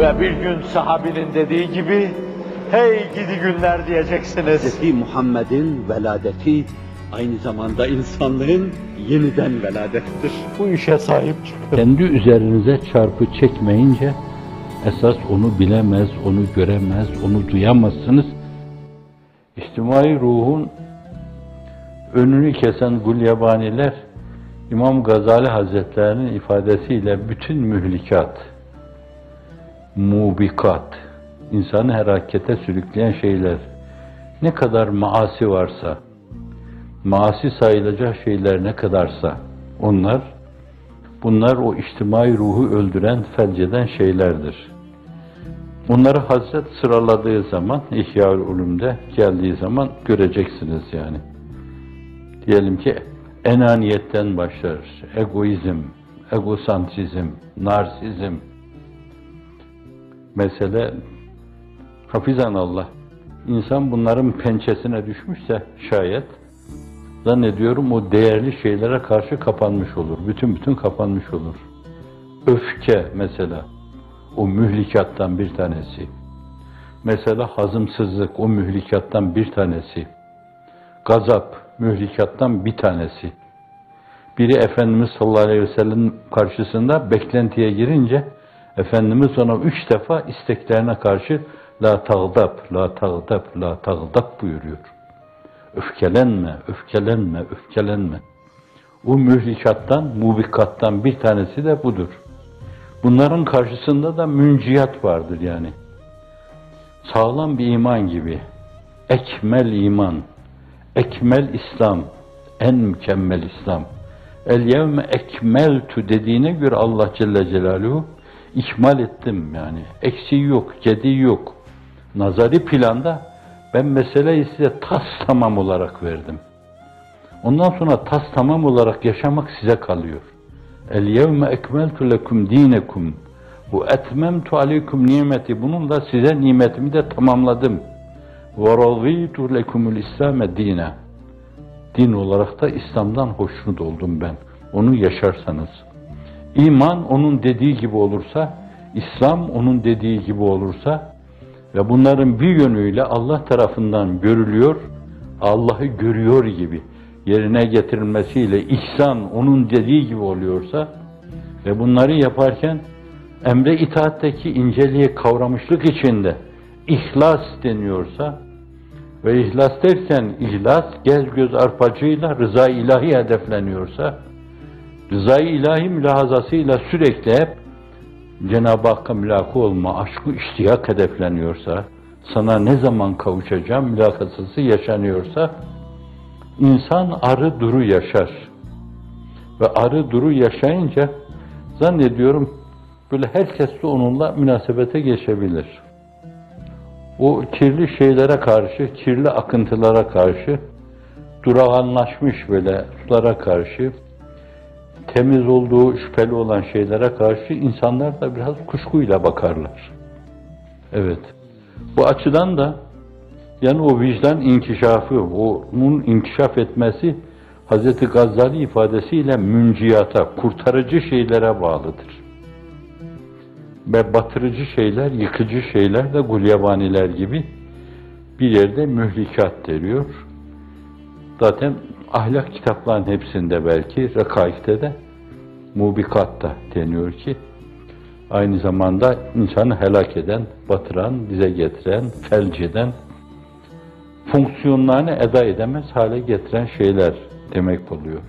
Ve bir gün sahabinin dediği gibi, hey gidi günler diyeceksiniz. Hz. Muhammed'in veladeti aynı zamanda insanlığın yeniden veladettir. Bu işe sahip çıkın. Kendi üzerinize çarpı çekmeyince esas onu bilemez, onu göremez, onu duyamazsınız. İçtimai ruhun önünü kesen gulyabaniler İmam Gazali Hazretlerinin ifadesiyle bütün mühlikat, mubikat, insanı harekete sürükleyen şeyler, ne kadar maasi varsa, maasi sayılacak şeyler ne kadarsa, onlar, bunlar o içtimai ruhu öldüren, felceden şeylerdir. Bunları Hazret sıraladığı zaman, İhya Ulum'da geldiği zaman göreceksiniz yani. Diyelim ki enaniyetten başlar, egoizm, egosantrizm, narsizm, mesele hafizan Allah. İnsan bunların pençesine düşmüşse şayet zannediyorum o değerli şeylere karşı kapanmış olur. Bütün bütün kapanmış olur. Öfke mesela o mühlikattan bir tanesi. Mesela hazımsızlık o mühlikattan bir tanesi. Gazap mühlikattan bir tanesi. Biri Efendimiz sallallahu aleyhi ve sellem karşısında beklentiye girince Efendimiz ona üç defa isteklerine karşı la tağdap, la tağdap, la tağdap buyuruyor. Öfkelenme, öfkelenme, öfkelenme. O mühlikattan, mubikattan bir tanesi de budur. Bunların karşısında da münciyat vardır yani. Sağlam bir iman gibi. Ekmel iman, ekmel İslam, en mükemmel İslam. El yevme ekmeltu dediğine göre Allah Celle Celaluhu ikmal ettim yani. Eksiği yok, gediği yok. Nazari planda ben meseleyi size tas tamam olarak verdim. Ondan sonra tas tamam olarak yaşamak size kalıyor. El yevme ekmeltu lekum dinekum ve etmemtu aleykum nimeti. Bununla size nimetimi de tamamladım. Ve raditu lekumul İslam'e dine. Din olarak da İslam'dan hoşnut oldum ben. Onu yaşarsanız. İman onun dediği gibi olursa, İslam onun dediği gibi olursa ve bunların bir yönüyle Allah tarafından görülüyor, Allah'ı görüyor gibi yerine getirilmesiyle ihsan onun dediği gibi oluyorsa ve bunları yaparken emre itaatteki inceliği kavramışlık içinde ihlas deniyorsa ve ihlas derken ihlas gel göz arpacıyla rıza ilahi hedefleniyorsa rıza ilahi mülahazasıyla sürekli hep Cenab-ı Hakk'a mülaka olma, aşkı iştiyak hedefleniyorsa, sana ne zaman kavuşacağım mülakasası yaşanıyorsa, insan arı duru yaşar. Ve arı duru yaşayınca zannediyorum böyle herkes de onunla münasebete geçebilir. O kirli şeylere karşı, kirli akıntılara karşı, durağanlaşmış böyle sulara karşı, temiz olduğu şüpheli olan şeylere karşı insanlar da biraz kuşkuyla bakarlar. Evet. Bu açıdan da yani o vicdan inkişafı, onun inkişaf etmesi Hz. Gazali ifadesiyle münciyata, kurtarıcı şeylere bağlıdır. Ve batırıcı şeyler, yıkıcı şeyler de gulyabaniler gibi bir yerde mühlikat deniyor. Zaten ahlak kitaplarının hepsinde belki, rekaikte de mubikat da deniyor ki aynı zamanda insanı helak eden, batıran, dize getiren, felç eden, fonksiyonlarını eda edemez hale getiren şeyler demek oluyor.